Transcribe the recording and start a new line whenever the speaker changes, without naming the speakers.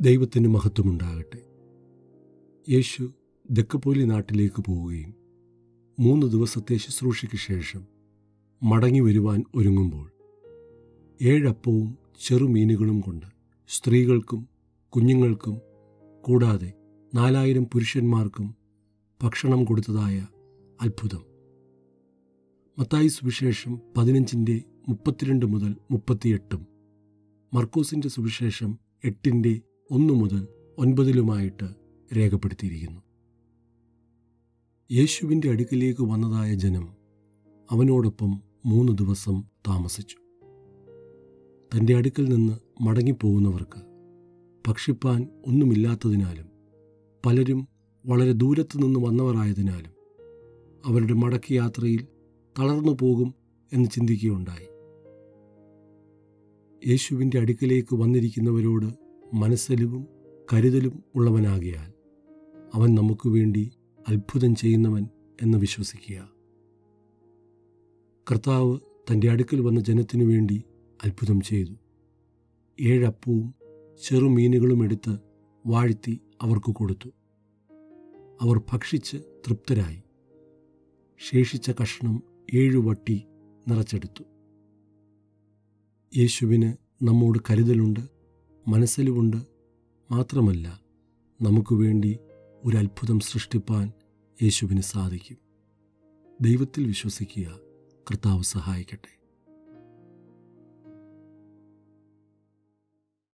ദൈവത്തിന് മഹത്വമുണ്ടാകട്ടെ. യേശു ദക്കപ്പോലി നാട്ടിലേക്ക് പോവുകയും മൂന്ന് ദിവസത്തെ ശുശ്രൂഷയ്ക്ക് ശേഷം മടങ്ങി വരുവാൻ ഒരുങ്ങുമ്പോൾ ഏഴപ്പവും ചെറുമീനുകളും കൊണ്ട് സ്ത്രീകൾക്കും കുഞ്ഞുങ്ങൾക്കും കൂടാതെ നാലായിരം പുരുഷന്മാർക്കും ഭക്ഷണം കൊടുത്തതായ അത്ഭുതം. മത്തായി സുവിശേഷം പതിനഞ്ചിന്റെ മുപ്പത്തിരണ്ട് മുതൽ മുപ്പത്തിയെട്ടും മർക്കൂസിന്റെ സുവിശേഷം എട്ടിന്റെ ഒന്ന് മുതൽ ഒൻപതിലുമായിട്ട് രേഖപ്പെടുത്തിയിരിക്കുന്നു. യേശുവിന്റെ അടുക്കിലേക്ക് വന്നതായ ജനം അവനോടൊപ്പം മൂന്ന് ദിവസം താമസിച്ചു. തന്റെ അടുക്കൽ നിന്ന് മടങ്ങിപ്പോകുന്നവർക്ക് ഭക്ഷിപ്പാൻ ഒന്നുമില്ലാത്തതിനാലും പലരും വളരെ ദൂരത്തു നിന്ന് വന്നവരായതിനാലും അവരുടെ മടക്കി യാത്രയിൽ തളർന്നു പോകും എന്ന് ചിന്തിക്കുകയുണ്ടായി. യേശുവിന്റെ അടുക്കലേക്ക് വന്നിരിക്കുന്നവരോട് മനസ്സലിവും കരുതലും ഉള്ളവനാകിയാൽ അവൻ നമുക്ക് വേണ്ടി അത്ഭുതം ചെയ്യുന്നവൻ എന്ന് വിശ്വസിക്കുക. കർത്താവ് തന്റെ അടുക്കൽ വന്ന ജനത്തിനു വേണ്ടി അത്ഭുതം ചെയ്തു. ഏഴപ്പവും ചെറുമീനുകളും എടുത്ത് വാഴ്ത്തി അവർക്ക് കൊടുത്തു. അവർ ഭക്ഷിച്ച് തൃപ്തരായി. ശേഷിച്ച കഷ്ണം ഏഴു വട്ടി നിറച്ചെടുത്തു. യേശുവിന് നമ്മോട് കരുതലുണ്ട്. മനസ്സലിവുണ്ട് മാത്രമല്ല നമുക്ക് വേണ്ടി ഒരു അത്ഭുതം സൃഷ്ടിപ്പാൻ യേശുവിന് സാധിക്കും. ദൈവത്തിൽ വിശ്വസിക്കുക കർത്താവ് സഹായിക്കട്ടെ.